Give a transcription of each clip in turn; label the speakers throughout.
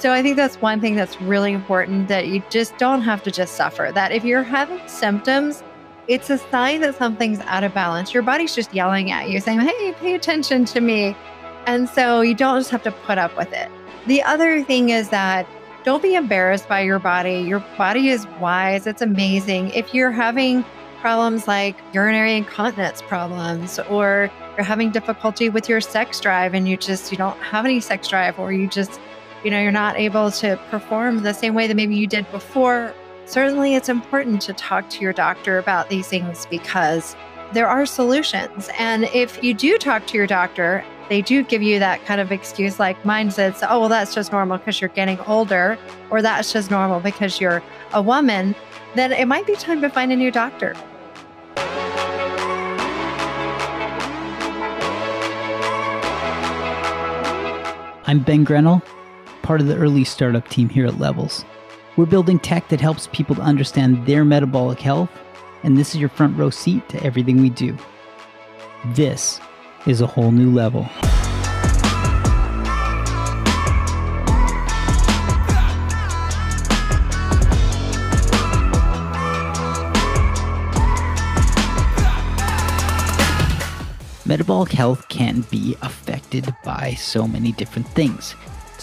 Speaker 1: So I think that's one thing that's really important that you just don't have to just suffer. That if you're having symptoms, it's a sign that something's out of balance. Your body's just yelling at you, saying, Hey, pay attention to me. And so you don't just have to put up with it. The other thing is that don't be embarrassed by your body. Your body is wise, it's amazing. If you're having problems like urinary incontinence problems or you're having difficulty with your sex drive and you just you don't have any sex drive or you just you know, you're not able to perform the same way that maybe you did before, certainly it's important to talk to your doctor about these things because there are solutions. And if you do talk to your doctor, they do give you that kind of excuse like mine says, oh, well, that's just normal because you're getting older, or that's just normal because you're a woman, then it might be time to find a new doctor.
Speaker 2: I'm Ben Grynol part of the early startup team here at Levels. We're building tech that helps people to understand their metabolic health, and this is your front row seat to everything we do. This is a whole new level. Metabolic health can be affected by so many different things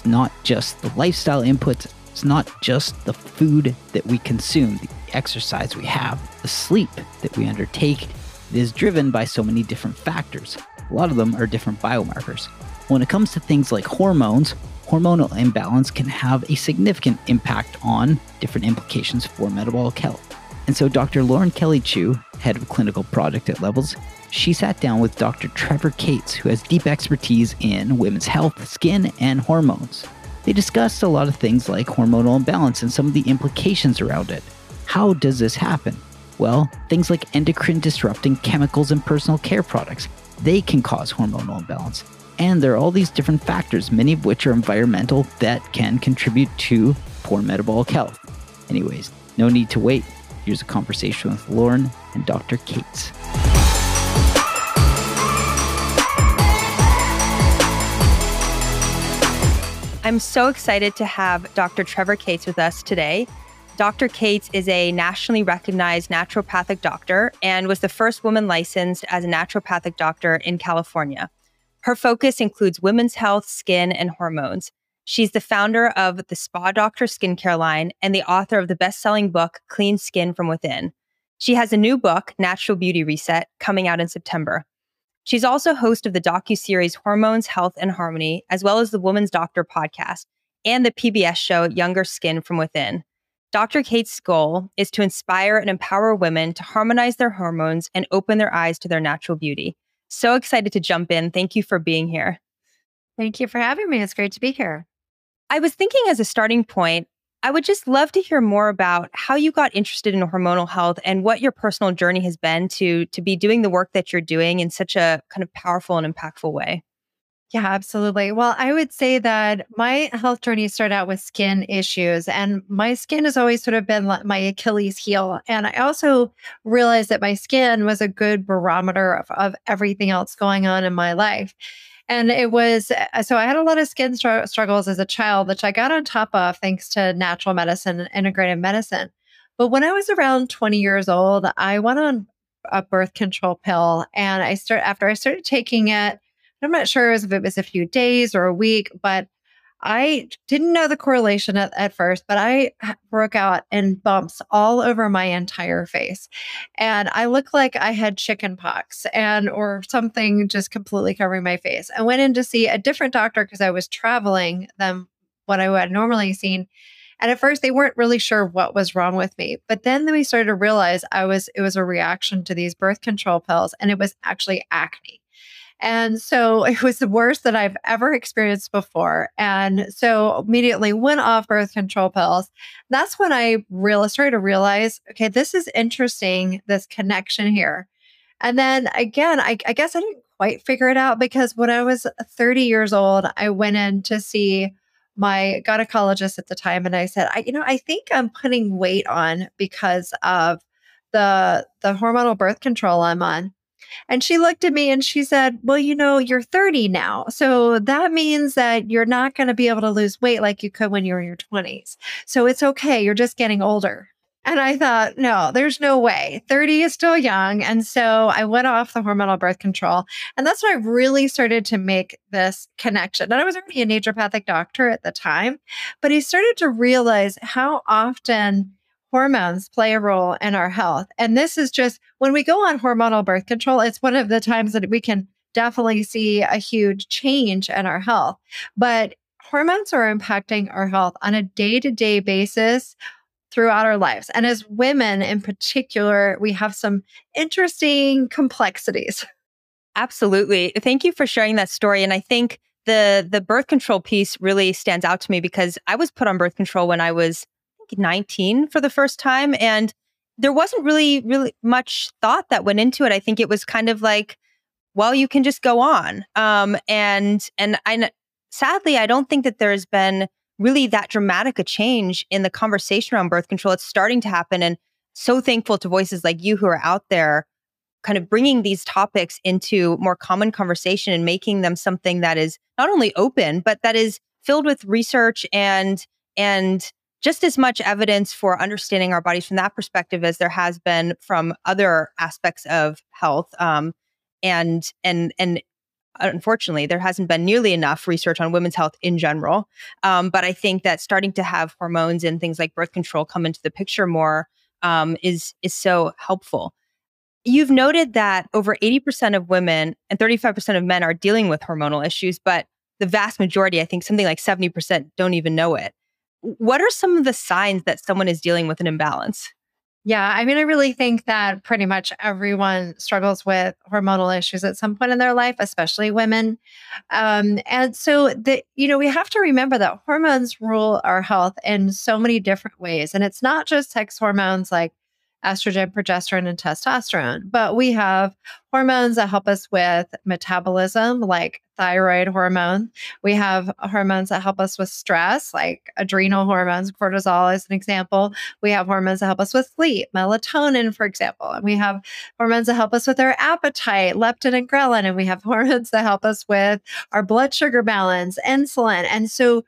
Speaker 2: not just the lifestyle inputs, it's not just the food that we consume, the exercise we have, the sleep that we undertake. It is driven by so many different factors. A lot of them are different biomarkers. When it comes to things like hormones, hormonal imbalance can have a significant impact on different implications for metabolic health. And so Dr. Lauren Kelley-Chew, head of clinical project at Levels, she sat down with Dr. Trevor Cates, who has deep expertise in women's health, skin, and hormones. They discussed a lot of things like hormonal imbalance and some of the implications around it. How does this happen? Well, things like endocrine disrupting chemicals and personal care products, they can cause hormonal imbalance. And there are all these different factors, many of which are environmental, that can contribute to poor metabolic health. Anyways, no need to wait. Here's a conversation with Lauren and Dr. Cates.
Speaker 3: I'm so excited to have Dr. Trevor Cates with us today. Dr. Cates is a nationally recognized naturopathic doctor and was the first woman licensed as a naturopathic doctor in California. Her focus includes women's health, skin, and hormones. She's the founder of the Spa Doctor skincare line and the author of the best selling book, Clean Skin from Within. She has a new book, Natural Beauty Reset, coming out in September. She's also host of the docu-series Hormones, Health, and Harmony, as well as the Woman's Doctor podcast and the PBS show Younger Skin from Within. Dr. Cates' goal is to inspire and empower women to harmonize their hormones and open their eyes to their natural beauty. So excited to jump in. Thank you for being here.
Speaker 1: Thank you for having me. It's great to be here.
Speaker 3: I was thinking as a starting point, I would just love to hear more about how you got interested in hormonal health and what your personal journey has been to to be doing the work that you're doing in such a kind of powerful and impactful way.
Speaker 1: Yeah, absolutely. Well, I would say that my health journey started out with skin issues, and my skin has always sort of been my Achilles heel. And I also realized that my skin was a good barometer of, of everything else going on in my life. And it was uh, so I had a lot of skin str- struggles as a child, which I got on top of thanks to natural medicine and integrative medicine. But when I was around 20 years old, I went on a birth control pill and I start after I started taking it, I'm not sure if it was a few days or a week, but I didn't know the correlation at, at, first, but I broke out in bumps all over my entire face. And I looked like I had chicken pox and or something just completely covering my face. I went in to see a different doctor because I was traveling than what I had normally seen. And at first they weren't really sure what was wrong with me. But then we started to realize I was it was a reaction to these birth control pills and it was actually acne. And so it was the worst that I've ever experienced before. And so immediately went off birth control pills. That's when I realized, started to realize, okay, this is interesting, this connection here. And then again, I, I guess I didn't quite figure it out because when I was 30 years old, I went in to see my gynecologist at the time and I said, I, you know, I think I'm putting weight on because of the the hormonal birth control I'm on. And she looked at me and she said, Well, you know, you're 30 now. So that means that you're not going to be able to lose weight like you could when you were in your 20s. So it's okay. You're just getting older. And I thought, no, there's no way. 30 is still young. And so I went off the hormonal birth control. And that's when I really started to make this connection. And I was already a naturopathic doctor at the time, but he started to realize how often hormones play a role in our health. And this is just when we go on hormonal birth control, it's one of the times that we can definitely see a huge change in our health. But hormones are impacting our health on a day to day basis throughout our lives. And as women in particular, we have some interesting complexities.
Speaker 3: Absolutely. Thank you for sharing that story. And I think the the birth control piece really stands out to me because I was put on birth control when I was 19 for the first time and there wasn't really really much thought that went into it. I think it was kind of like well you can just go on. Um and and I sadly I don't think that there's been really that dramatic a change in the conversation around birth control. It's starting to happen and so thankful to voices like you who are out there kind of bringing these topics into more common conversation and making them something that is not only open but that is filled with research and and just as much evidence for understanding our bodies from that perspective as there has been from other aspects of health um, and and and unfortunately there hasn't been nearly enough research on women's health in general. Um, but i think that starting to have hormones and things like birth control come into the picture more um, is is so helpful. You've noted that over 80% of women and 35% of men are dealing with hormonal issues but the vast majority i think something like 70% don't even know it what are some of the signs that someone is dealing with an imbalance
Speaker 1: yeah, I mean, I really think that pretty much everyone struggles with hormonal issues at some point in their life, especially women. Um, and so, the, you know, we have to remember that hormones rule our health in so many different ways. And it's not just sex hormones like estrogen, progesterone, and testosterone. But we have hormones that help us with metabolism, like thyroid hormone. We have hormones that help us with stress, like adrenal hormones, cortisol is an example. We have hormones that help us with sleep, melatonin, for example. And we have hormones that help us with our appetite, leptin and ghrelin. And we have hormones that help us with our blood sugar balance, insulin. And so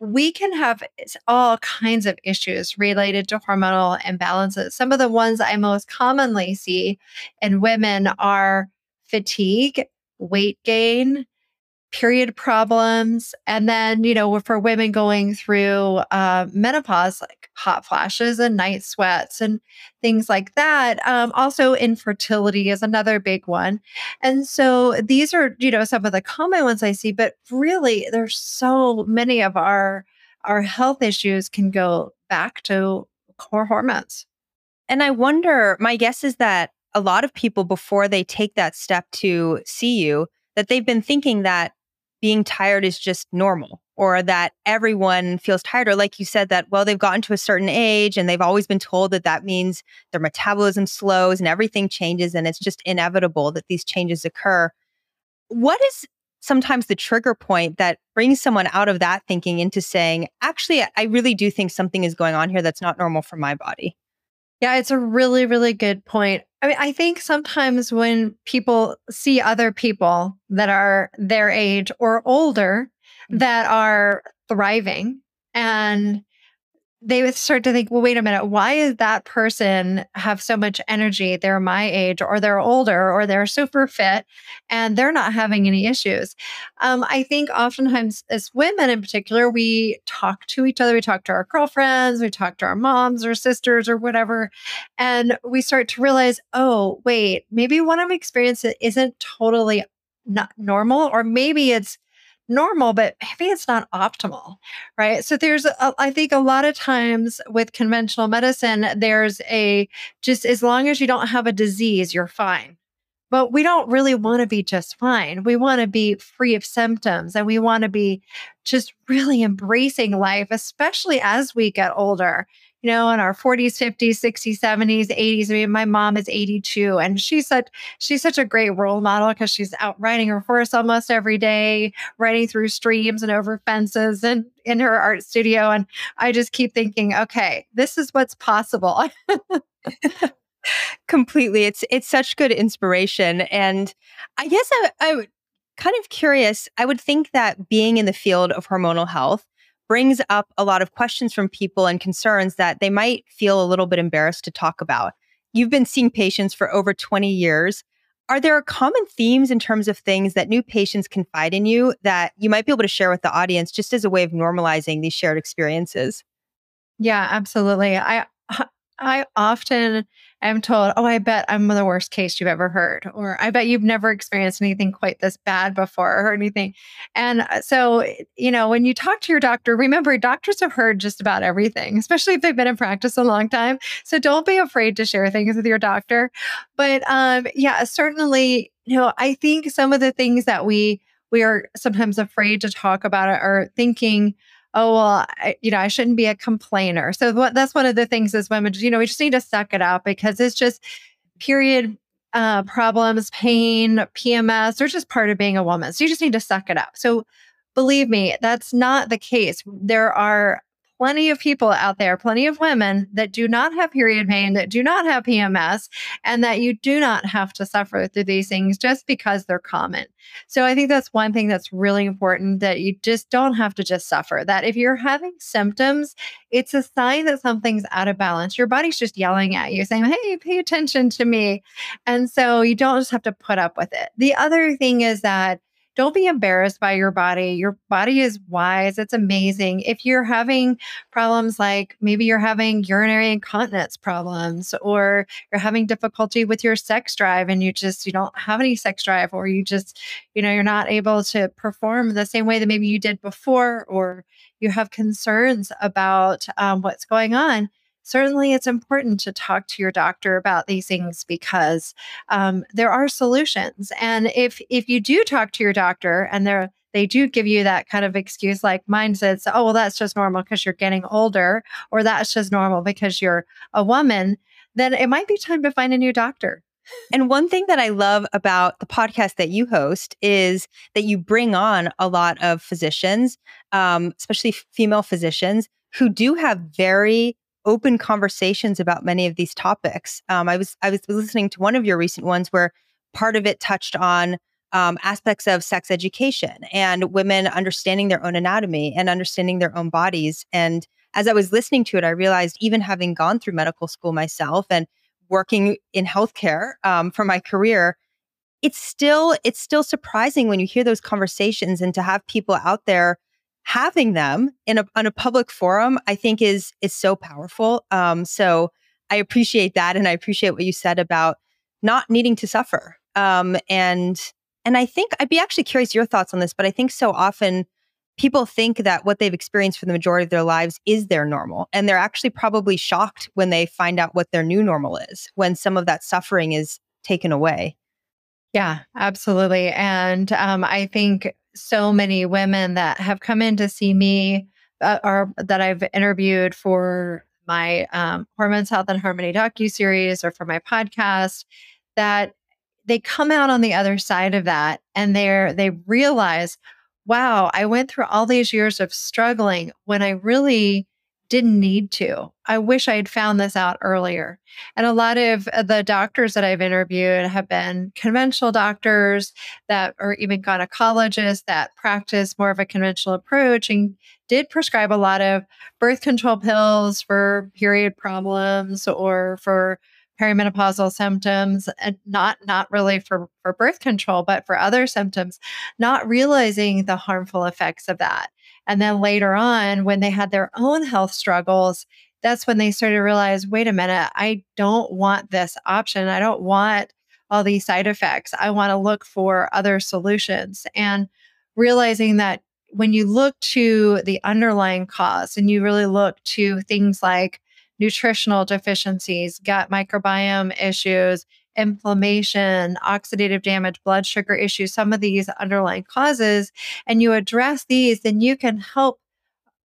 Speaker 1: we can have all kinds of issues related to hormonal imbalances. Some of the ones I most commonly see in women are fatigue, weight gain, period problems. And then, you know, for women going through uh, menopause, like hot flashes and night sweats and things like that. Um, also, infertility is another big one. And so these are, you know, some of the common ones I see, but really there's so many of our our health issues can go back to core hormones.
Speaker 3: And I wonder, my guess is that a lot of people before they take that step to see you, that they've been thinking that being tired is just normal or that everyone feels tired or like you said that well they've gotten to a certain age and they've always been told that that means their metabolism slows and everything changes and it's just inevitable that these changes occur. What is sometimes the trigger point that brings someone out of that thinking into saying actually i really do think something is going on here that's not normal for my body
Speaker 1: yeah, it's a really, really good point. I mean, I think sometimes when people see other people that are their age or older mm. that are thriving and they would start to think, well, wait a minute, why is that person have so much energy? They're my age, or they're older, or they're super fit, and they're not having any issues. Um, I think oftentimes, as women in particular, we talk to each other, we talk to our girlfriends, we talk to our moms or sisters or whatever, and we start to realize, oh, wait, maybe what I'm experiencing isn't totally not normal, or maybe it's normal, but maybe it's not optimal, right? So there's, a, I think, a lot of times with conventional medicine, there's a just as long as you don't have a disease, you're fine. But we don't really want to be just fine. We want to be free of symptoms and we want to be just really embracing life, especially as we get older you know, in our 40s, 50s, 60s, 70s, 80s. I mean, my mom is 82 and she's such she's such a great role model because she's out riding her horse almost every day, riding through streams and over fences and in her art studio. And I just keep thinking, okay, this is what's possible.
Speaker 3: Completely. It's it's such good inspiration. And I guess I, I'm kind of curious. I would think that being in the field of hormonal health brings up a lot of questions from people and concerns that they might feel a little bit embarrassed to talk about. You've been seeing patients for over 20 years. Are there common themes in terms of things that new patients confide in you that you might be able to share with the audience just as a way of normalizing these shared experiences?
Speaker 1: Yeah, absolutely. I I often am told, "Oh, I bet I'm the worst case you've ever heard," or "I bet you've never experienced anything quite this bad before," or anything. And uh, so, you know, when you talk to your doctor, remember doctors have heard just about everything, especially if they've been in practice a long time. So don't be afraid to share things with your doctor. But um, yeah, certainly, you know, I think some of the things that we we are sometimes afraid to talk about are thinking oh well I, you know i shouldn't be a complainer. So what, that's one of the things as women you know we just need to suck it up because it's just period uh, problems pain pms they're just part of being a woman. So you just need to suck it up. So believe me that's not the case. There are plenty of people out there, plenty of women that do not have period pain, that do not have PMS, and that you do not have to suffer through these things just because they're common. So I think that's one thing that's really important that you just don't have to just suffer. That if you're having symptoms, it's a sign that something's out of balance. Your body's just yelling at you, saying, Hey, pay attention to me. And so you don't just have to put up with it. The other thing is that don't be embarrassed by your body. Your body is wise. It's amazing. If you're having problems like maybe you're having urinary incontinence problems or you're having difficulty with your sex drive and you just you don't have any sex drive or you just you know you're not able to perform the same way that maybe you did before or you have concerns about um, what's going on certainly it's important to talk to your doctor about these things because um, there are solutions. And if if you do talk to your doctor and they're they do give you that kind of excuse like mine says, oh, well, that's just normal because you're getting older, or that's just normal because you're a woman, then it might be time to find a new doctor.
Speaker 3: And one thing that I love about the podcast that you host is that you bring on a lot of physicians, um, especially female physicians, who do have very open conversations about many of these topics. Um, I was I was listening to one of your recent ones where part of it touched on um, aspects of sex education and women understanding their own anatomy and understanding their own bodies. And as I was listening to it, I realized even having gone through medical school myself and working in healthcare um, for my career, it's still it's still surprising when you hear those conversations and to have people out there having them in a on a public forum, I think is is so powerful. Um, so I appreciate that, and I appreciate what you said about not needing to suffer. Um, and and I think I'd be actually curious your thoughts on this, but I think so often people think that what they've experienced for the majority of their lives is their normal, and they're actually probably shocked when they find out what their new normal is when some of that suffering is taken away.
Speaker 1: Yeah, absolutely. And um, I think so many women that have come in to see me uh, or that I've interviewed for my um, Hormones, Health, and Harmony docu series or for my podcast that they come out on the other side of that and they're they realize, wow, I went through all these years of struggling when I really didn't need to. I wish I had found this out earlier. And a lot of uh, the doctors that I've interviewed have been conventional doctors that, or even gynecologists that practice more of a conventional approach and did prescribe a lot of birth control pills for period problems or for perimenopausal symptoms and not not really for for birth control but for other symptoms not realizing the harmful effects of that and then later on, when they had their own health struggles, that's when they started to realize wait a minute, I don't want this option. I don't want all these side effects. I want to look for other solutions. And realizing that when you look to the underlying cause and you really look to things like nutritional deficiencies, gut microbiome issues, inflammation, oxidative damage, blood sugar issues, some of these underlying causes, and you address these, then you can help,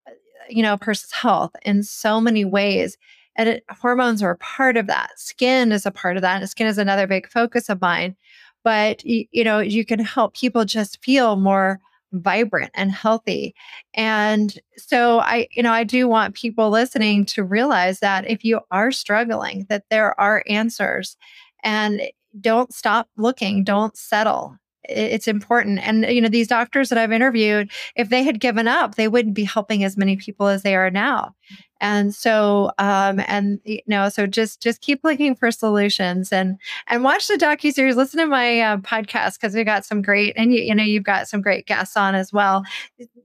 Speaker 1: uh, you know, a person's health in so many ways. And it, hormones are a part of that. Skin is a part of that. And skin is another big focus of mine. But, you, you know, you can help people just feel more vibrant and healthy. And so I, you know, I do want people listening to realize that if you are struggling, that there are answers and don't stop looking, don't settle. It's important. And, you know, these doctors that I've interviewed, if they had given up, they wouldn't be helping as many people as they are now and so um and you know so just just keep looking for solutions and and watch the docu series listen to my uh, podcast because we got some great and you, you know you've got some great guests on as well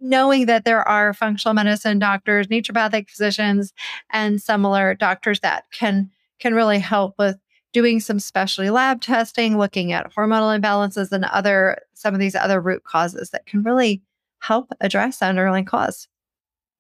Speaker 1: knowing that there are functional medicine doctors naturopathic physicians and similar doctors that can can really help with doing some specialty lab testing looking at hormonal imbalances and other some of these other root causes that can really help address the underlying cause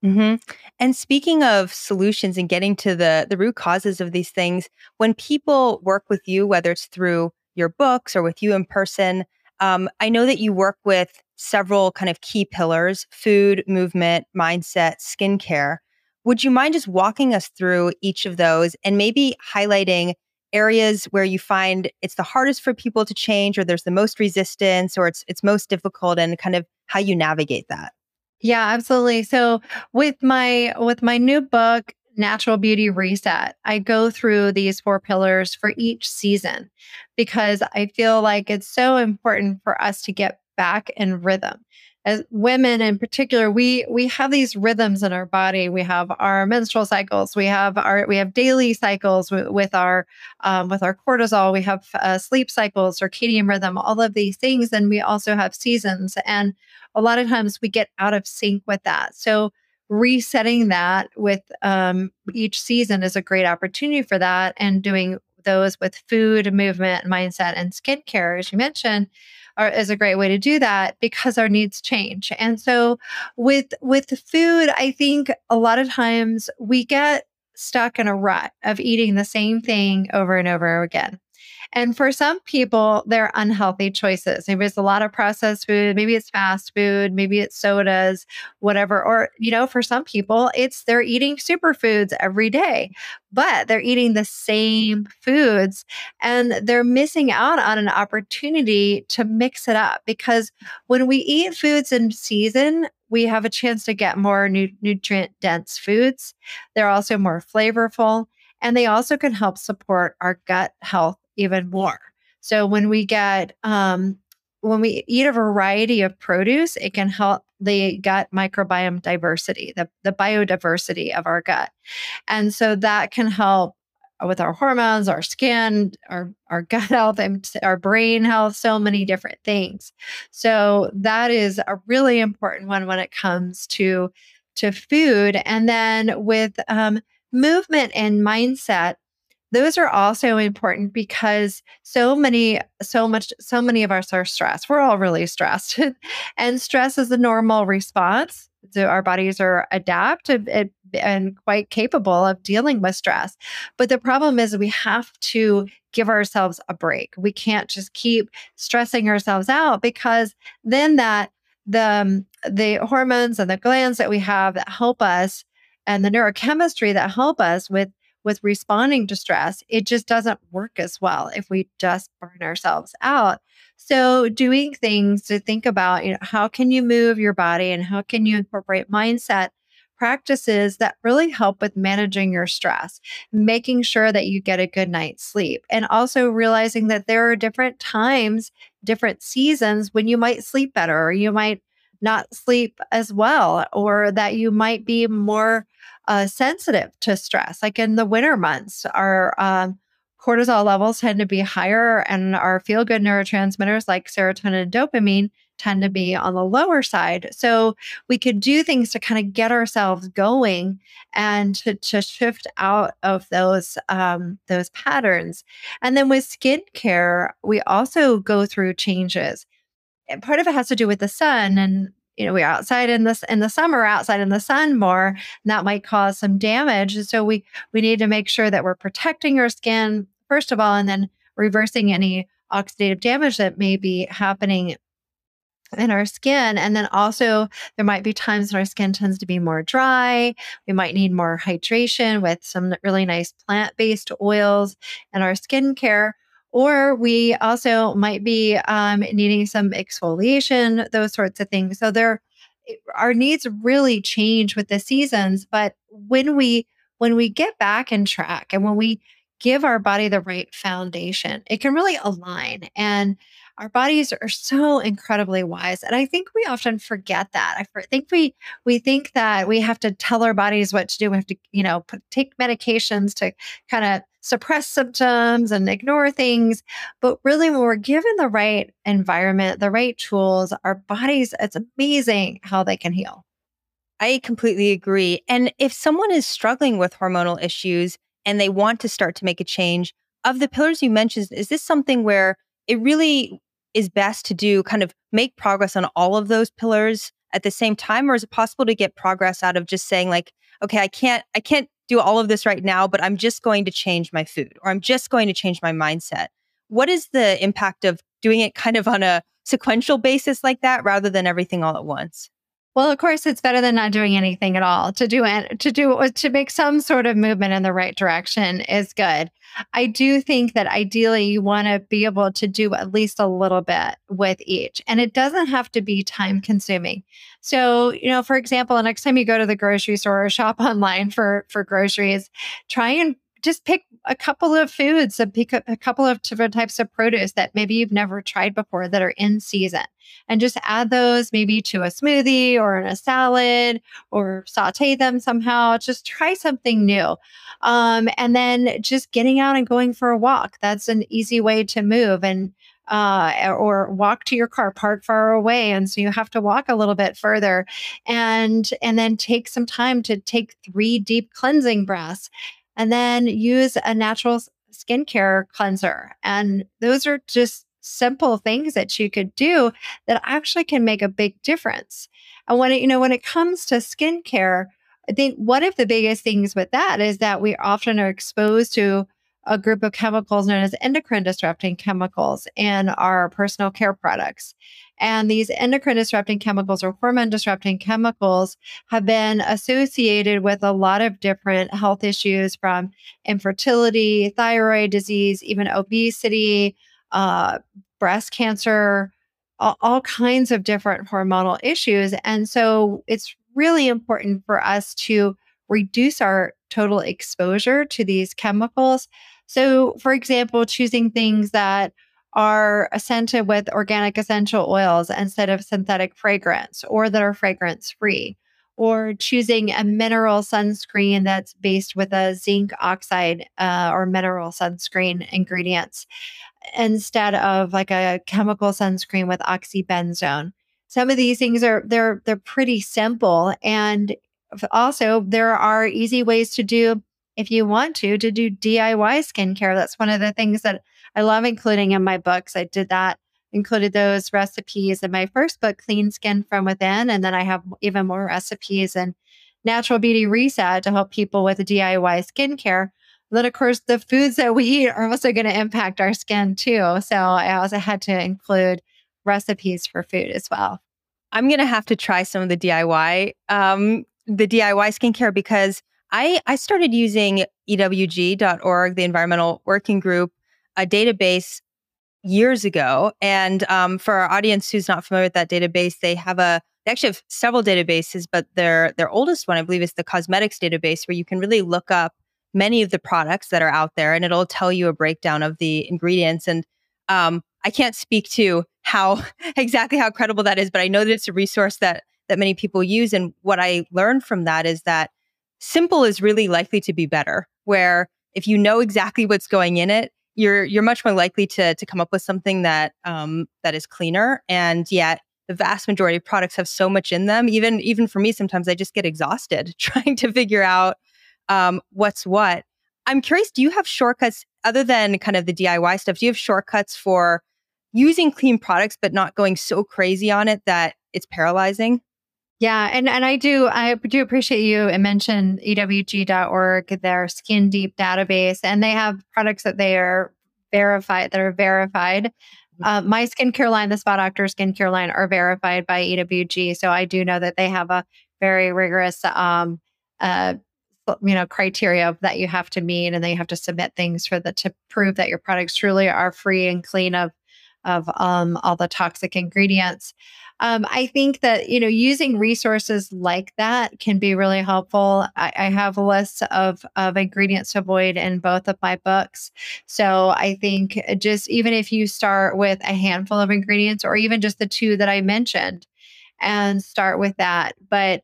Speaker 3: hmm And speaking of solutions and getting to the the root causes of these things, when people work with you, whether it's through your books or with you in person, um, I know that you work with several kind of key pillars: food, movement, mindset, skincare. Would you mind just walking us through each of those and maybe highlighting areas where you find it's the hardest for people to change, or there's the most resistance, or it's it's most difficult, and kind of how you navigate that?
Speaker 1: Yeah, absolutely. So with my with my new book Natural Beauty Reset, I go through these four pillars for each season because I feel like it's so important for us to get back in rhythm. As women in particular, we we have these rhythms in our body. We have our menstrual cycles. We have our we have daily cycles with, with our um, with our cortisol. We have uh, sleep cycles, circadian rhythm, all of these things, and we also have seasons. And a lot of times we get out of sync with that. So resetting that with um, each season is a great opportunity for that and doing those with food movement mindset and skincare as you mentioned are, is a great way to do that because our needs change. And so with with food i think a lot of times we get stuck in a rut of eating the same thing over and over again and for some people, they're unhealthy choices. Maybe it's a lot of processed food, maybe it's fast food, maybe it's sodas, whatever. Or, you know, for some people, it's they're eating superfoods every day, but they're eating the same foods and they're missing out on an opportunity to mix it up because when we eat foods in season, we have a chance to get more nu- nutrient dense foods. They're also more flavorful and they also can help support our gut health even more. So when we get um, when we eat a variety of produce, it can help the gut microbiome diversity, the, the biodiversity of our gut. And so that can help with our hormones, our skin, our, our gut health, and our brain health, so many different things. So that is a really important one when it comes to, to food. And then with um, movement and mindset, those are also important because so many so much so many of us are stressed. We're all really stressed. And stress is a normal response. So our bodies are adaptive and quite capable of dealing with stress. But the problem is we have to give ourselves a break. We can't just keep stressing ourselves out because then that the um, the hormones and the glands that we have that help us and the neurochemistry that help us with with responding to stress, it just doesn't work as well if we just burn ourselves out. So, doing things to think about, you know, how can you move your body and how can you incorporate mindset practices that really help with managing your stress, making sure that you get a good night's sleep, and also realizing that there are different times, different seasons when you might sleep better or you might not sleep as well, or that you might be more uh, sensitive to stress. Like in the winter months, our um, cortisol levels tend to be higher, and our feel good neurotransmitters like serotonin and dopamine tend to be on the lower side. So we could do things to kind of get ourselves going and to, to shift out of those um, those patterns. And then with skincare, we also go through changes. And part of it has to do with the sun and you know, we're outside in this in the summer, outside in the sun more, and that might cause some damage. And so we we need to make sure that we're protecting our skin first of all, and then reversing any oxidative damage that may be happening in our skin. And then also, there might be times when our skin tends to be more dry. We might need more hydration with some really nice plant based oils and our skincare. Or we also might be um, needing some exfoliation, those sorts of things. So there, our needs really change with the seasons. But when we when we get back in track and when we give our body the right foundation, it can really align. And our bodies are so incredibly wise and i think we often forget that. I think we we think that we have to tell our bodies what to do we have to you know put, take medications to kind of suppress symptoms and ignore things but really when we're given the right environment the right tools our bodies it's amazing how they can heal.
Speaker 3: I completely agree and if someone is struggling with hormonal issues and they want to start to make a change of the pillars you mentioned is this something where it really is best to do kind of make progress on all of those pillars at the same time or is it possible to get progress out of just saying like okay i can't i can't do all of this right now but i'm just going to change my food or i'm just going to change my mindset. What is the impact of doing it kind of on a sequential basis like that rather than everything all at once
Speaker 1: well, of course, it's better than not doing anything at all. To do it, to do uh, to make some sort of movement in the right direction is good. I do think that ideally you want to be able to do at least a little bit with each, and it doesn't have to be time consuming. So, you know, for example, the next time you go to the grocery store or shop online for for groceries, try and just pick a couple of foods, a, a couple of different types of produce that maybe you've never tried before that are in season, and just add those maybe to a smoothie or in a salad or saute them somehow. Just try something new. Um, and then just getting out and going for a walk. That's an easy way to move. And uh, or walk to your car, park far away, and so you have to walk a little bit further, and and then take some time to take three deep cleansing breaths, and then use a natural skincare cleanser. And those are just simple things that you could do that actually can make a big difference. And when it, you know, when it comes to skincare, I think one of the biggest things with that is that we often are exposed to a group of chemicals known as endocrine disrupting chemicals in our personal care products. And these endocrine disrupting chemicals or hormone disrupting chemicals have been associated with a lot of different health issues from infertility, thyroid disease, even obesity, uh, breast cancer, all, all kinds of different hormonal issues. And so it's really important for us to reduce our total exposure to these chemicals. So, for example, choosing things that are scented with organic essential oils instead of synthetic fragrance or that are fragrance free or choosing a mineral sunscreen that's based with a zinc oxide uh, or mineral sunscreen ingredients instead of like a chemical sunscreen with oxybenzone some of these things are they're they're pretty simple and also there are easy ways to do if you want to to do diy skincare that's one of the things that I love including in my books. I did that, included those recipes in my first book, Clean Skin from Within. And then I have even more recipes and Natural Beauty Reset to help people with DIY skincare. Then, of course, the foods that we eat are also going to impact our skin too. So I also had to include recipes for food as well.
Speaker 3: I'm going to have to try some of the DIY, um, the DIY skincare because I, I started using EWG.org, the Environmental Working Group, a database years ago. And um, for our audience who's not familiar with that database, they have a they actually have several databases, but their their oldest one, I believe, is the cosmetics database, where you can really look up many of the products that are out there, and it'll tell you a breakdown of the ingredients. And um, I can't speak to how exactly how credible that is, but I know that it's a resource that that many people use. And what I learned from that is that simple is really likely to be better. Where if you know exactly what's going in it, you're you're much more likely to to come up with something that um, that is cleaner. And yet, the vast majority of products have so much in them. Even even for me, sometimes I just get exhausted trying to figure out um, what's what. I'm curious. Do you have shortcuts other than kind of the DIY stuff? Do you have shortcuts for using clean products but not going so crazy on it that it's paralyzing?
Speaker 1: Yeah, and, and I do I do appreciate you and mentioned ewg.org, their skin deep database, and they have products that they are verified that are verified. Mm-hmm. Uh, my skincare line, the Spa Doctor skincare line, are verified by EWG. So I do know that they have a very rigorous um, uh, you know criteria that you have to meet and then you have to submit things for the to prove that your products truly are free and clean of of um, all the toxic ingredients um, I think that you know using resources like that can be really helpful. I, I have a list of of ingredients to avoid in both of my books, so I think just even if you start with a handful of ingredients or even just the two that I mentioned, and start with that, but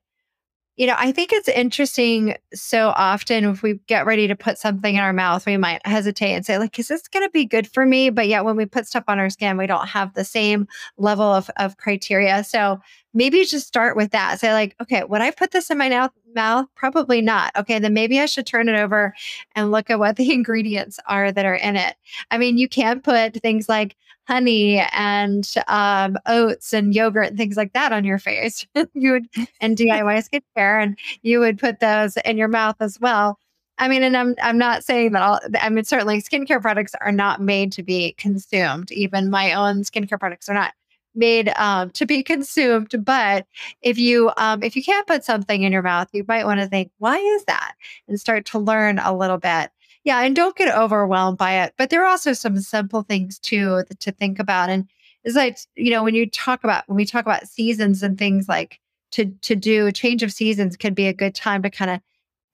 Speaker 1: you know, I think it's interesting. So often, if we get ready to put something in our mouth, we might hesitate and say, like, is this going to be good for me? But yet, when we put stuff on our skin, we don't have the same level of, of criteria. So maybe just start with that. Say, like, okay, would I put this in my mouth? Mouth? Probably not. Okay, then maybe I should turn it over and look at what the ingredients are that are in it. I mean, you can put things like honey and um, oats and yogurt and things like that on your face. you would and DIY skincare, and you would put those in your mouth as well. I mean, and I'm I'm not saying that all. I mean, certainly skincare products are not made to be consumed. Even my own skincare products are not made um, to be consumed. But if you um, if you can't put something in your mouth, you might want to think, why is that, and start to learn a little bit. Yeah, and don't get overwhelmed by it. But there are also some simple things too to think about. And it's like, you know, when you talk about when we talk about seasons and things like to to do a change of seasons could be a good time to kind of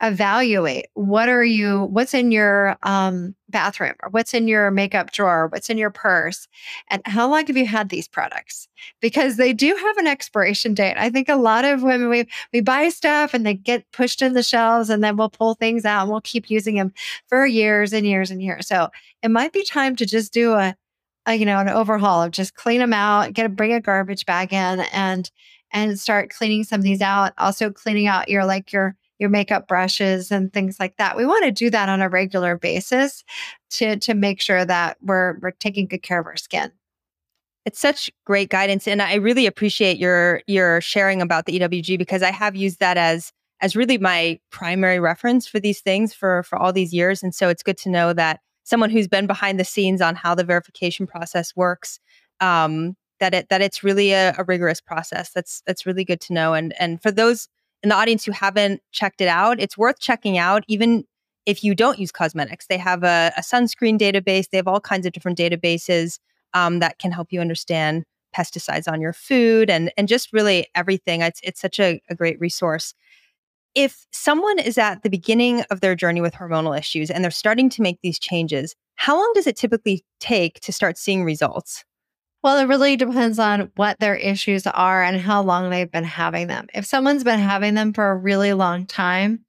Speaker 1: evaluate what are you what's in your um, bathroom or what's in your makeup drawer what's in your purse and how long have you had these products? Because they do have an expiration date. I think a lot of women we we buy stuff and they get pushed in the shelves and then we'll pull things out and we'll keep using them for years and years and years. So it might be time to just do a, a you know an overhaul of just clean them out get a bring a garbage bag in and and start cleaning some of these out. Also cleaning out your like your your makeup brushes and things like that. We want to do that on a regular basis to to make sure that we're we're taking good care of our skin.
Speaker 3: It's such great guidance and I really appreciate your your sharing about the EWG because I have used that as as really my primary reference for these things for for all these years and so it's good to know that someone who's been behind the scenes on how the verification process works um, that it that it's really a, a rigorous process. That's that's really good to know. And and for those in the audience who haven't checked it out, it's worth checking out, even if you don't use cosmetics. They have a, a sunscreen database, they have all kinds of different databases um, that can help you understand pesticides on your food and, and just really everything. It's, it's such a, a great resource. If someone is at the beginning of their journey with hormonal issues and they're starting to make these changes, how long does it typically take to start seeing results?
Speaker 1: Well, it really depends on what their issues are and how long they've been having them. If someone's been having them for a really long time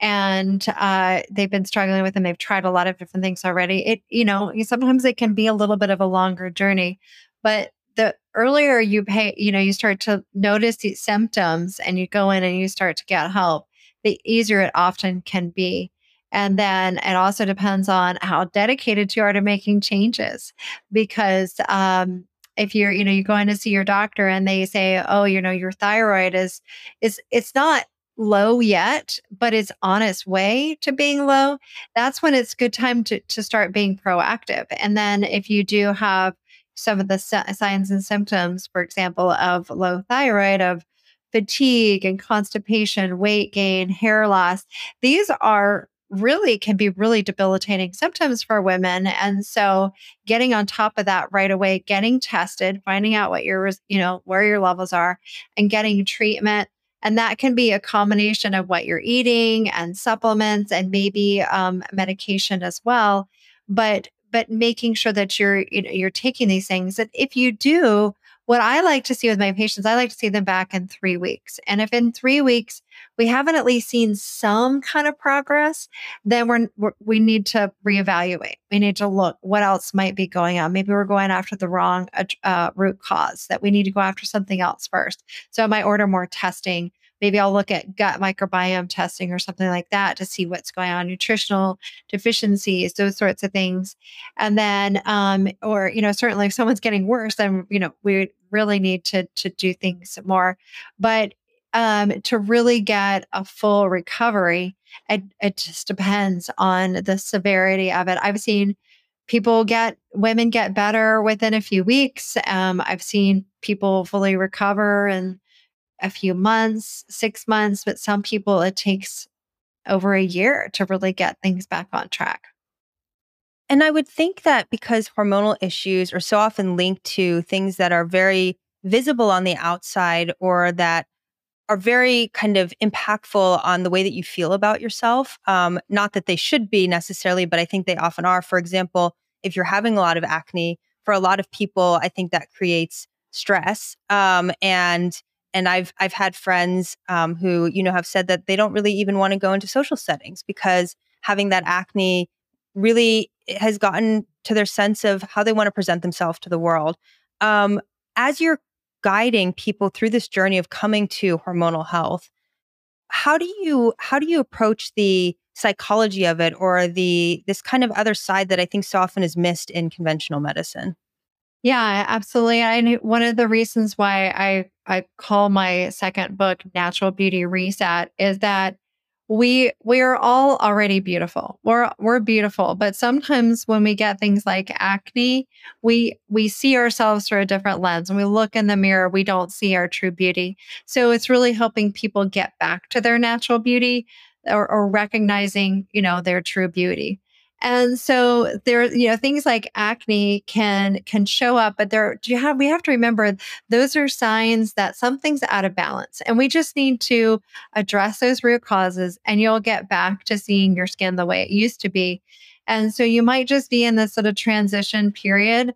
Speaker 1: and uh, they've been struggling with them, they've tried a lot of different things already. It, you know, sometimes it can be a little bit of a longer journey, but the earlier you pay, you know, you start to notice these symptoms and you go in and you start to get help, the easier it often can be. And then it also depends on how dedicated you are to making changes because um, if you're you know you're going to see your doctor and they say oh you know your thyroid is is it's not low yet but it's on its way to being low that's when it's good time to to start being proactive. And then if you do have some of the signs and symptoms for example of low thyroid of fatigue and constipation weight gain hair loss these are really can be really debilitating symptoms for women and so getting on top of that right away getting tested finding out what your you know where your levels are and getting treatment and that can be a combination of what you're eating and supplements and maybe um, medication as well but but making sure that you're you know you're taking these things that if you do what I like to see with my patients, I like to see them back in three weeks. And if in three weeks we haven't at least seen some kind of progress, then we're, we're, we need to reevaluate. We need to look what else might be going on. Maybe we're going after the wrong uh, root cause. That we need to go after something else first. So I might order more testing maybe I'll look at gut microbiome testing or something like that to see what's going on, nutritional deficiencies, those sorts of things. And then, um, or, you know, certainly if someone's getting worse, then, you know, we really need to, to do things more. But um, to really get a full recovery, it, it just depends on the severity of it. I've seen people get women get better within a few weeks. Um, I've seen people fully recover in a few months, six months, but some people it takes over a year to really get things back on track.
Speaker 3: And I would think that because hormonal issues are so often linked to things that are very visible on the outside or that are very kind of impactful on the way that you feel about yourself. Um, not that they should be necessarily, but I think they often are. For example, if you're having a lot of acne, for a lot of people, I think that creates stress. Um, and and I've I've had friends um, who you know have said that they don't really even want to go into social settings because having that acne really has gotten to their sense of how they want to present themselves to the world. Um, as you're guiding people through this journey of coming to hormonal health, how do you how do you approach the psychology of it or the this kind of other side that I think so often is missed in conventional medicine?
Speaker 1: Yeah, absolutely. I one of the reasons why I I call my second book Natural Beauty Reset is that we we are all already beautiful. We're we're beautiful, but sometimes when we get things like acne, we we see ourselves through a different lens. When we look in the mirror, we don't see our true beauty. So it's really helping people get back to their natural beauty or, or recognizing, you know, their true beauty. And so there, you know, things like acne can can show up, but there do you have we have to remember those are signs that something's out of balance. And we just need to address those root causes and you'll get back to seeing your skin the way it used to be. And so you might just be in this sort of transition period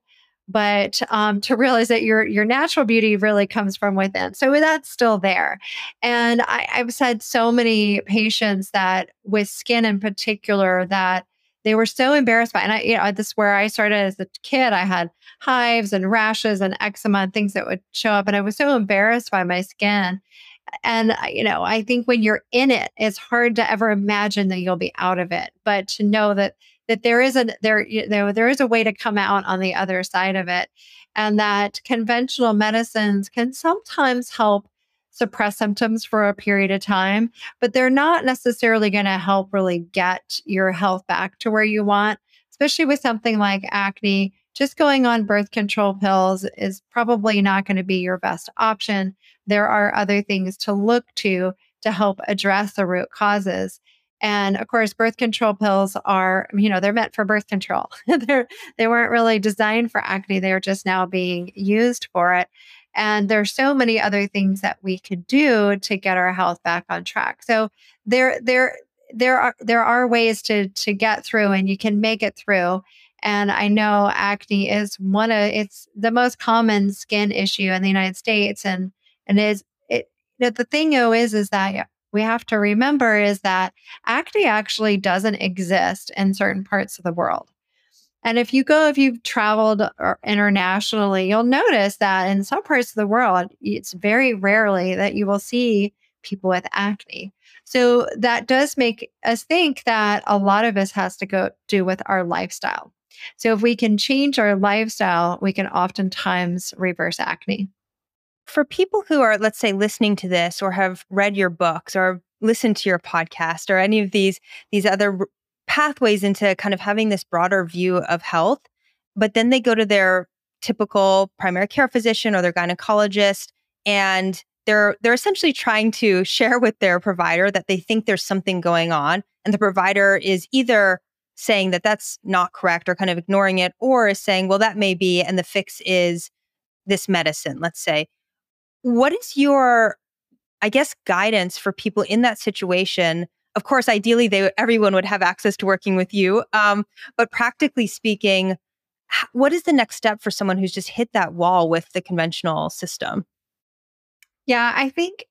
Speaker 1: but um, to realize that your your natural beauty really comes from within. So that's still there. And I, I've said so many patients that with skin in particular that they were so embarrassed by, and I, you know, this is where I started as a kid. I had hives and rashes and eczema and things that would show up, and I was so embarrassed by my skin. And you know, I think when you're in it, it's hard to ever imagine that you'll be out of it. But to know that that there is a there you know, there is a way to come out on the other side of it, and that conventional medicines can sometimes help suppress symptoms for a period of time, but they're not necessarily going to help really get your health back to where you want, especially with something like acne. Just going on birth control pills is probably not going to be your best option. There are other things to look to to help address the root causes. And of course, birth control pills are, you know, they're meant for birth control. they're they weren't really designed for acne. They are just now being used for it. And there's so many other things that we could do to get our health back on track. So there, there, there are there are ways to to get through, and you can make it through. And I know acne is one of it's the most common skin issue in the United States, and and is it. You know, the thing though is is that we have to remember is that acne actually doesn't exist in certain parts of the world. And if you go, if you've traveled uh, internationally, you'll notice that in some parts of the world, it's very rarely that you will see people with acne. So that does make us think that a lot of this has to go do with our lifestyle. So if we can change our lifestyle, we can oftentimes reverse acne.
Speaker 3: For people who are, let's say, listening to this or have read your books or listened to your podcast or any of these these other pathways into kind of having this broader view of health. But then they go to their typical primary care physician or their gynecologist and they're they're essentially trying to share with their provider that they think there's something going on and the provider is either saying that that's not correct or kind of ignoring it or is saying well that may be and the fix is this medicine let's say what is your i guess guidance for people in that situation of course, ideally, they everyone would have access to working with you. Um, but practically speaking, what is the next step for someone who's just hit that wall with the conventional system?
Speaker 1: Yeah, I think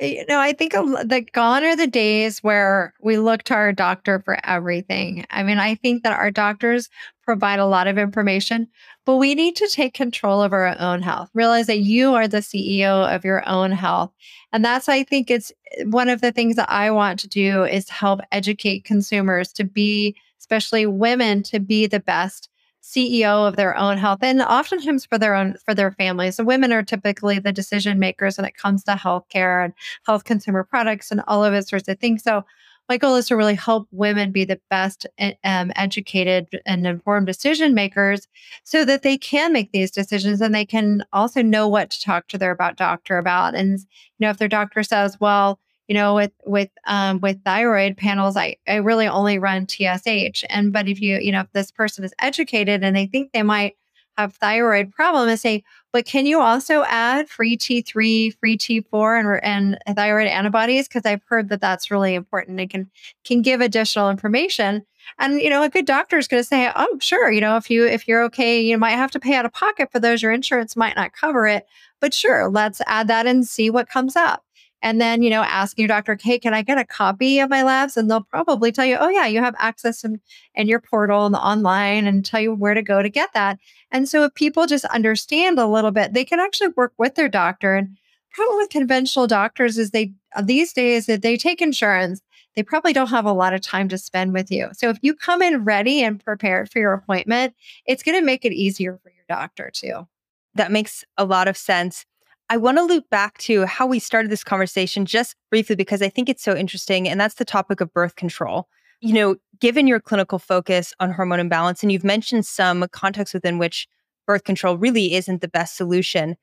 Speaker 1: you know, I think the gone are the days where we look to our doctor for everything. I mean, I think that our doctors provide a lot of information, but we need to take control of our own health. Realize that you are the CEO of your own health. And that's, I think, it's eh, one of the things that I want to do is help educate consumers to be, especially women, to be the best CEO of their own health and oftentimes for their own for their families. The women are typically the decision makers when it comes to healthcare and health consumer products and all of those sorts of things. So my goal is to really help women be the best um, educated and informed decision makers so that they can make these decisions and they can also know what to talk to their about doctor about and you know if their doctor says well you know, with with um, with thyroid panels, I I really only run TSH. And but if you you know if this person is educated and they think they might have thyroid problem, and say, but can you also add free T3, free T4, and and thyroid antibodies? Because I've heard that that's really important. It can can give additional information. And you know, a good doctor is going to say, "Oh, sure. You know, if you if you're okay, you might have to pay out of pocket for those. Your insurance might not cover it, but sure, let's add that and see what comes up." And then, you know, asking your doctor, hey, can I get a copy of my labs? And they'll probably tell you, oh, yeah, you have access in, in your portal and online and tell you where to go to get that. And so if people just understand a little bit, they can actually work with their doctor. And problem with conventional doctors is they uh, these days that they take insurance, they probably don't have a lot of time to spend with you. So if you come in ready and prepared for your appointment, it's going to make it easier for your doctor too.
Speaker 3: That makes a lot of sense. I want to loop back to how we started this conversation just briefly because I think it's so interesting. And that's the topic of birth control. You know, given your clinical focus on hormone imbalance, and you've mentioned some contexts within which birth control really isn't the best solution.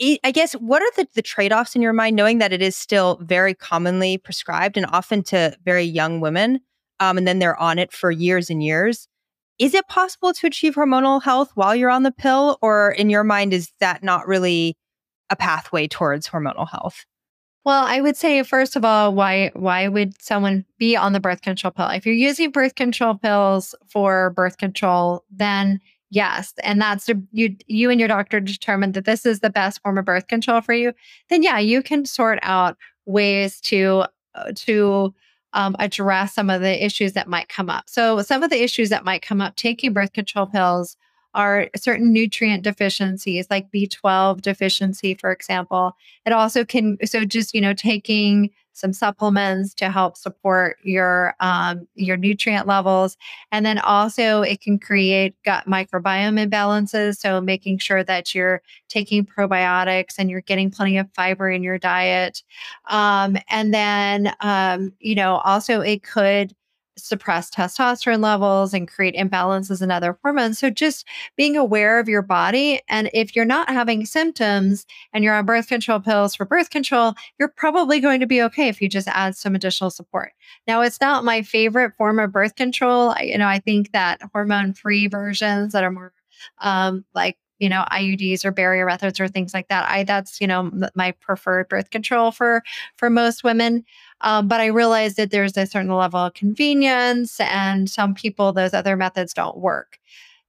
Speaker 3: I guess what are the, the trade offs in your mind, knowing that it is still very commonly prescribed and often to very young women, um, and then they're on it for years and years? Is it possible to achieve hormonal health while you're on the pill, or in your mind, is that not really a pathway towards hormonal health?
Speaker 1: Well, I would say first of all, why why would someone be on the birth control pill? If you're using birth control pills for birth control, then yes, and that's you you and your doctor determined that this is the best form of birth control for you. Then yeah, you can sort out ways to uh, to um, address some of the issues that might come up. So some of the issues that might come up taking birth control pills are certain nutrient deficiencies like B12 deficiency, for example. It also can, so just, you know, taking some supplements to help support your um, your nutrient levels and then also it can create gut microbiome imbalances so making sure that you're taking probiotics and you're getting plenty of fiber in your diet um, and then um, you know also it could suppress testosterone levels and create imbalances in other hormones. So just being aware of your body. And if you're not having symptoms and you're on birth control pills for birth control, you're probably going to be okay if you just add some additional support. Now, it's not my favorite form of birth control. I, you know, I think that hormone free versions that are more um, like you know IUDs or barrier methods or things like that. I that's you know my preferred birth control for for most women. Um, but I realized that there's a certain level of convenience, and some people, those other methods don't work.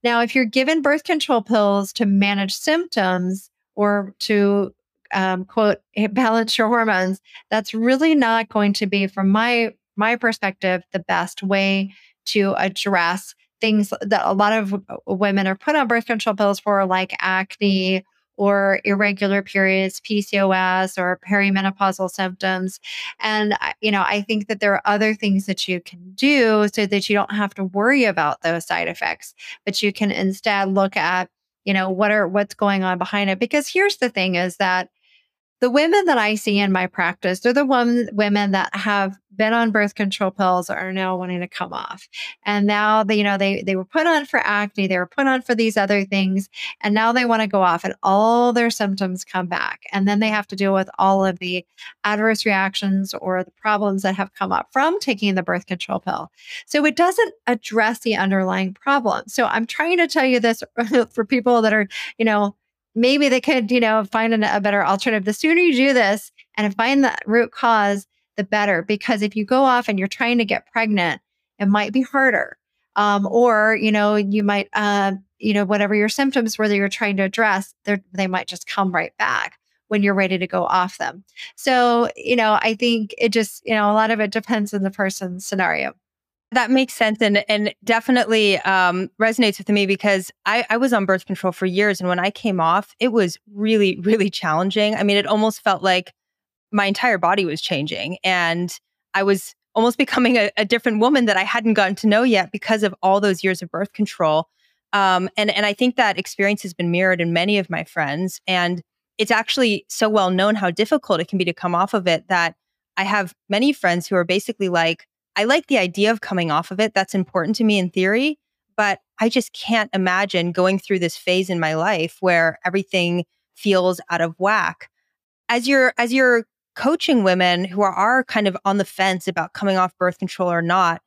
Speaker 1: Now, if you're given birth control pills to manage symptoms or to um, quote balance your hormones, that's really not going to be, from my my perspective, the best way to address things that a lot of uh, women are put on birth control pills for, like acne or irregular periods, PCOS, or perimenopausal symptoms. And, you know, I think that there are other things that you can do so that you don't have to worry about those side effects, but you can instead look at, you know, what are what's going on behind it. Because here's the thing is that the women that I see in my practice, they're the one, women that have been on birth control pills are now wanting to come off. And now they, you know, they they were put on for acne, they were put on for these other things, and now they want to go off and all their symptoms come back. And then they have to deal with all of the adverse reactions or the problems that have come up from taking the birth control pill. So it doesn't address the underlying problem. So I'm trying to tell you this for people that are, you know, maybe they could, you know, find an, a better alternative. The sooner you do this and find the root cause, the better. Because if you go off and you're trying to get pregnant, it might be harder. Um, or, you know, you might, uh, you know, whatever your symptoms were that you're trying to address, they might just come right back when you're ready to go off them. So, you know, I think it just, you know, a lot of it depends on the person's scenario.
Speaker 3: That makes sense and and definitely um, resonates with me because I, I was on birth control for years and when I came off, it was really, really challenging. I mean, it almost felt like my entire body was changing and I was almost becoming a, a different woman that I hadn't gotten to know yet because of all those years of birth control. Um, and and I think that experience has been mirrored in many of my friends. And it's actually so well known how difficult it can be to come off of it that I have many friends who are basically like, I like the idea of coming off of it. That's important to me in theory, but I just can't imagine going through this phase in my life where everything feels out of whack. As you're as you're coaching women who are, are kind of on the fence about coming off birth control or not.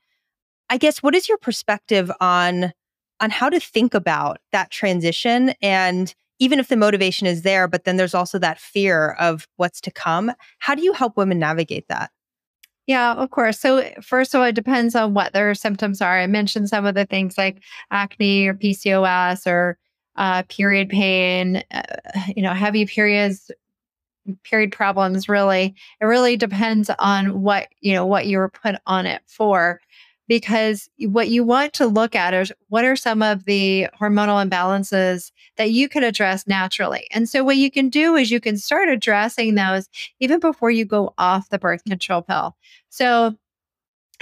Speaker 3: I guess what is your perspective on on how to think about that transition and even if the motivation is there, but then there's also that fear of what's to come. How do you help women navigate that?
Speaker 1: Yeah, of course. So, first of all, it depends on what their symptoms are. I mentioned some of the things like acne or PCOS or uh, period pain, uh, you know, heavy periods, period problems. Really, it really depends on what you know what you were put on it for because what you want to look at is what are some of the hormonal imbalances that you can address naturally. And so, what you can do is you can start addressing those even before you go off the birth control pill. So,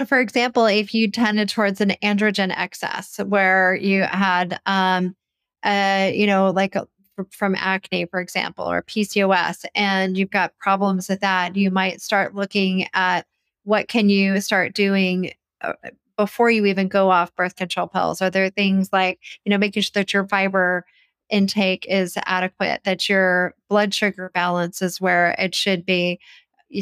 Speaker 1: for example, if you tended towards an androgen excess where you had, um, uh, you know, like a, from acne, for example, or PCOS, and you've got problems with that, you might start looking at what can you start doing uh, Uh, uh, before you even go off birth control pills? Are there things like, you know, making sure that your fiber intake is adequate, that your blood sugar balance is where it should be?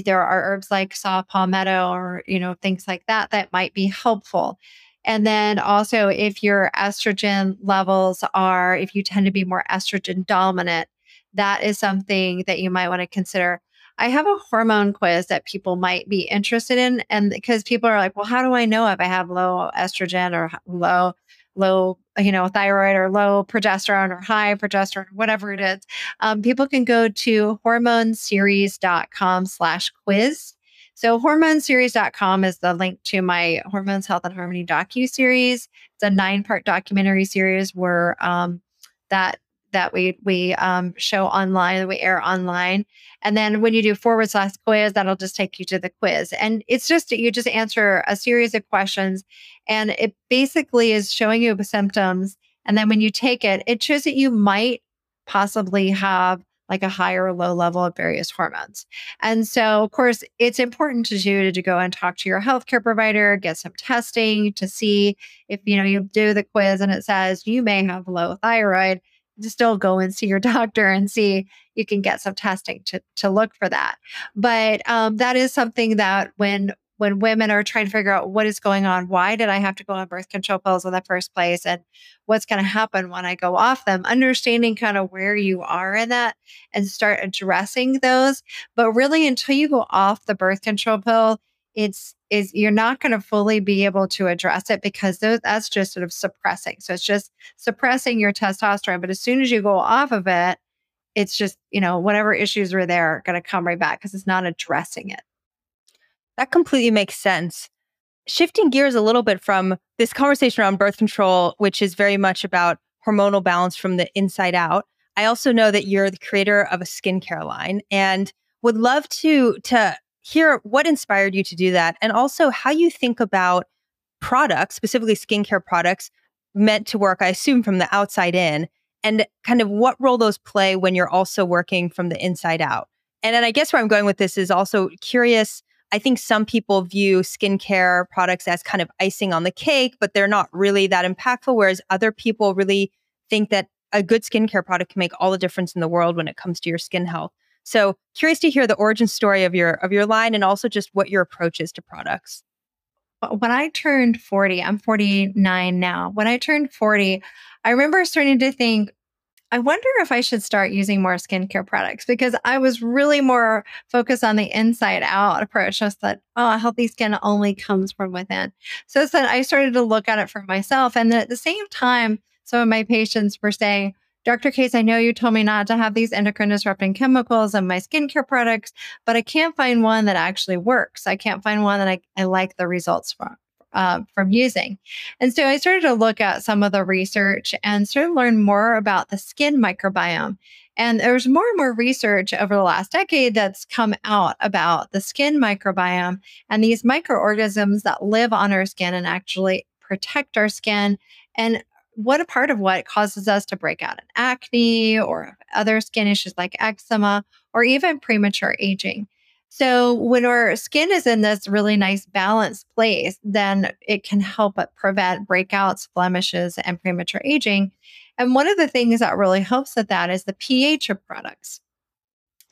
Speaker 1: There are herbs like saw palmetto or, you know, things like that that might be helpful. And then also, if your estrogen levels are, if you tend to be more estrogen dominant, that is something that you might want to consider. I have a hormone quiz that people might be interested in. And because people are like, well, how do I know if I have low estrogen or low, low, you know, thyroid or low progesterone or high progesterone, whatever it is? Um, people can go to hormoneseries.com slash quiz. So hormoneseries.com is the link to my Hormones, Health, and Harmony docu-series. It's a nine-part documentary series where um, that that we we um, show online, that we air online. And then when you do forward slash quiz, that'll just take you to the quiz. And it's just you just answer a series of questions, and it basically is showing you symptoms. And then when you take it, it shows that you might possibly have like a higher or low level of various hormones. And so, of course, it's important to you to go and talk to your healthcare provider, get some testing to see if you know you do the quiz and it says you may have low thyroid still go and see your doctor and see you can get some testing to to look for that. But um, that is something that when when women are trying to figure out what is going on, why did I have to go on birth control pills in the first place, and what's going to happen when I go off them, understanding kind of where you are in that and start addressing those. But really, until you go off the birth control pill, it's is you're not going to fully be able to address it because those, that's just sort of suppressing. So it's just suppressing your testosterone. But as soon as you go off of it, it's just, you know, whatever issues were there are going to come right back because it's not addressing it.
Speaker 3: That completely makes sense. Shifting gears a little bit from this conversation around birth control, which is very much about hormonal balance from the inside out. I also know that you're the creator of a skincare line and would love to to hear what inspired you to do that and also how you think about products, specifically skincare products, meant to work, I assume, from the outside in, and kind of what role those play when you're also working from the inside out. And then I guess where I'm going with this is also curious. I think some people view skincare products as kind of icing on the cake, but they're not really that impactful. Whereas other people really think that a good skincare product can make all the difference in the world when it comes to your skin health. So curious to hear the origin story of your of your line and also just what your approach is to products.
Speaker 1: When I turned 40, I'm 49 now. When I turned 40, I remember starting to think, I wonder if I should start using more skincare products because I was really more focused on the inside out approach. Just that, oh, healthy skin only comes from within. So I started to look at it for myself. And then at the same time, some of my patients were saying, Dr. Cates, I know you told me not to have these endocrine disrupting chemicals in my skincare products, but I can't find one that actually works. I can't find one that I, I like the results from. Uh, from using. And so I started to look at some of the research and started to learn more about the skin microbiome. And there's more and more research over the last decade that's come out about the skin microbiome and these microorganisms that live on our skin and actually protect our skin and what a part of what causes us to break out in acne or other skin issues like eczema or even premature aging. So, when our skin is in this really nice balanced place, then it can help uh, prevent breakouts, blemishes, and premature aging. And one of the things that really helps with that is the pH of products.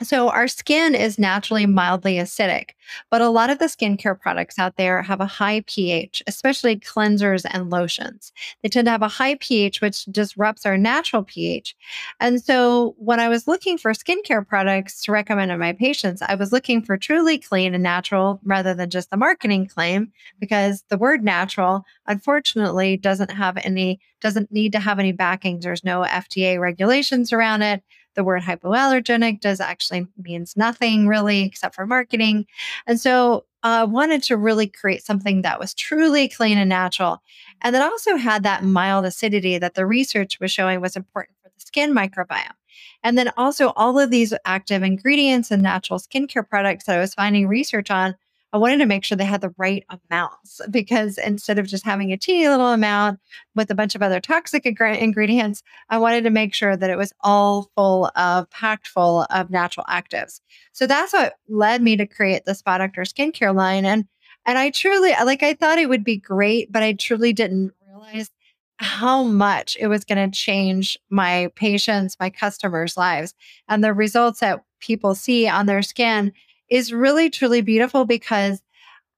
Speaker 1: So, our skin is naturally mildly acidic, but a lot of the skincare products out there have a high pH, especially cleansers and lotions. They tend to have a high pH, which disrupts our natural pH. And so, when I was looking for skincare products to recommend to my patients, I was looking for truly clean and natural rather than just the marketing claim, because the word natural, unfortunately, doesn't have any, doesn't need to have any backings. There's no FDA regulations around it the word hypoallergenic does actually means nothing really except for marketing. And so I uh, wanted to really create something that was truly clean and natural. And that also had that mild acidity that the research was showing was important for the skin microbiome. And then also all of these active ingredients and natural skincare products that I was finding research on I wanted to make sure they had the right amounts because instead of just having a teeny little amount with a bunch of other toxic ing- ingredients, I wanted to make sure that it was all full of, packed full of natural actives. So that's what led me to create the Spa Doctor skincare line. And and I truly like I thought it would be great, but I truly didn't realize how much it was going to change my patients, my customers' lives, and the results that people see on their skin is really truly beautiful because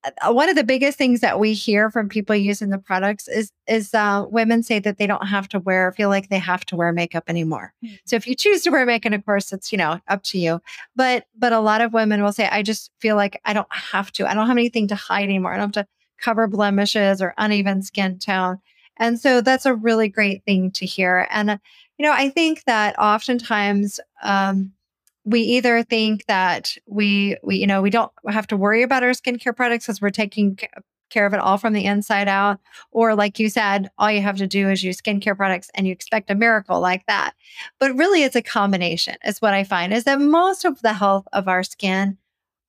Speaker 1: uh, one of the biggest things that we hear from people using the products is is uh, women say that they don't have to wear feel like they have to wear makeup anymore. Mm-hmm. So if you choose to wear makeup, of course, it's you know up to you. But but a lot of women will say, I just feel like I don't have to. I don't have anything to hide anymore. I don't have to cover blemishes or uneven skin tone. And so that's a really great thing to hear. And uh, you know, I think that oftentimes. Um, we either think that we we you know we don't have to worry about our skincare products because we're taking care of it all from the inside out or like you said all you have to do is use skincare products and you expect a miracle like that. But really it's a combination is what i find is that most of the health of our skin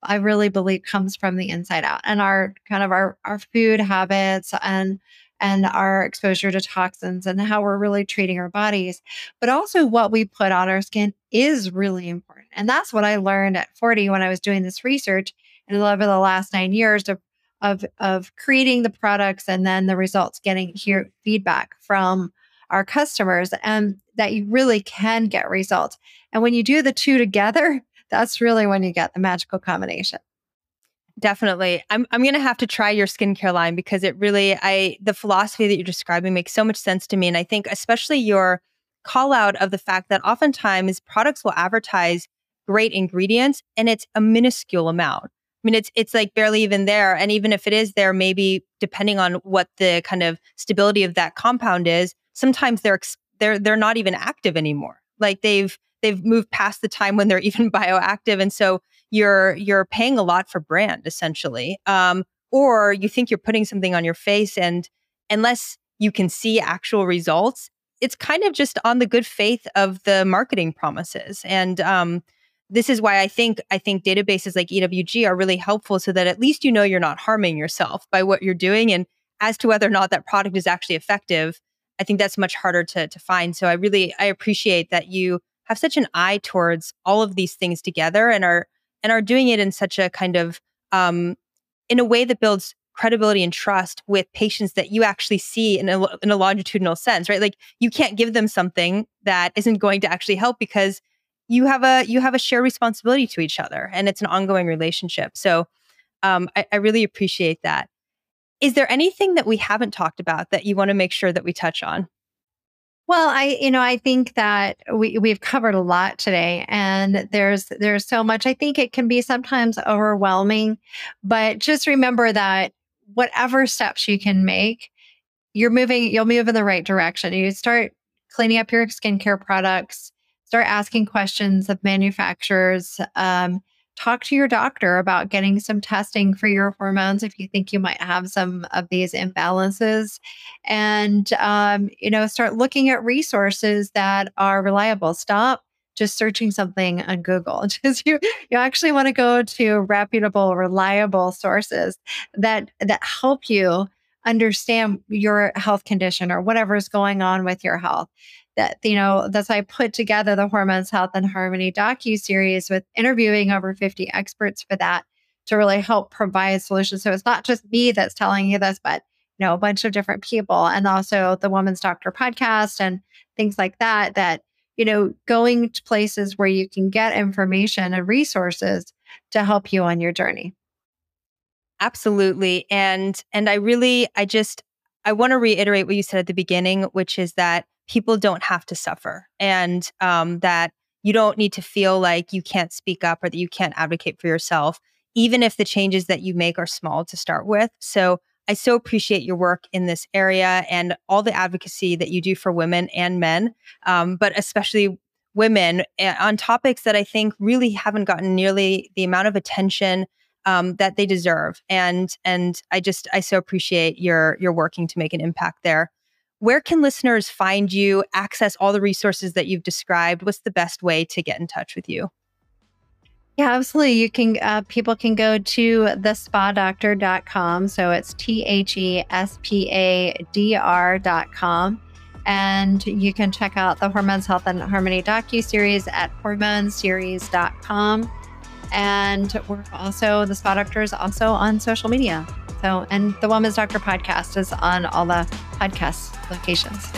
Speaker 1: i really believe comes from the inside out and our kind of our our food habits and and our exposure to toxins and how we're really treating our bodies. But also, what we put on our skin is really important. And that's what I learned at 40 when I was doing this research and over the last nine years of, of, of creating the products and then the results, getting here feedback from our customers, and that you really can get results. And when you do the two together, that's really when you get the magical combination.
Speaker 3: Definitely. I'm I'm to have to try your skincare line because it really I the philosophy that you're describing makes so much sense to me and I think especially your call out of the fact that oftentimes products will advertise great ingredients and it's a minuscule amount. I mean it's it's like barely even there and even if it is there maybe depending on what the kind of stability of that compound is, sometimes they're they're they're not even active anymore. Like they've they've moved past the time when they're even bioactive and so you're you're paying a lot for brand essentially um, or you think you're putting something on your face and unless you can see actual results it's kind of just on the good faith of the marketing promises. And um, this is why i think i think databases like ewg are really helpful so that at least you know you're not harming yourself by what you're doing. And as to whether or not that product is actually effective i think that's much harder to, to find. So i really i appreciate that you have such an eye towards all of these things together and are and are doing it in such a kind of um, in a way that builds credibility and trust with patients that you actually see in a, in a longitudinal sense right? Like you can't give them something that isn't going to actually help because you have a you have a shared responsibility to each other and it's an ongoing relationship. So um, I, I really appreciate that. Is there anything that we haven't talked about that you want to make sure that we touch on
Speaker 1: well, I you know, I think that we we've covered a lot today and there's there's so much. I think it can be sometimes overwhelming, but just remember that whatever steps you can make, you're moving you'll move in the right direction. You start cleaning up your skincare products, start asking questions of manufacturers, um, talk to your doctor about getting some testing for your hormones if you think you might have some of these imbalances. And um, you know start looking at resources that are reliable. Stop just searching something on google. Just you you actually want to go to reputable reliable sources that that help you understand your health condition or whatever is going on with your health that you know that's why I put together the Hormones Health and Harmony docu series with interviewing over 50 experts for that to really help provide solutions. So it's not just me that's telling you this, but you know a bunch of different people, and also the Woman's Doctor podcast and things like that. That you know, going to places where you can get information and resources to help you on your journey.
Speaker 3: Absolutely. And and I really I just I want to reiterate what you said at the beginning, which is that people don't have to suffer and um, that you don't need to feel like you can't speak up or that you can't advocate for yourself, even if the changes that you make are small to start with. So I so appreciate your work in this area and all the advocacy that you do for women and men, um, but especially women eh, on topics that I think really haven't gotten nearly the amount of attention um, that they deserve. And and I just I so appreciate your your working to make an impact there. Where can listeners find you, access all the resources that you've described? What's the best way to get in touch with you?
Speaker 1: Yeah, absolutely. You can, uh, people can go to thespadoctor.com. So it's T H E S P A D R.com. And you can check out the Hormones Health and Harmony docu series at hormoneseries.com. And we're also, the Spa Doctor is also on social media. So, and the Woman's Doctor podcast is on all the podcast locations.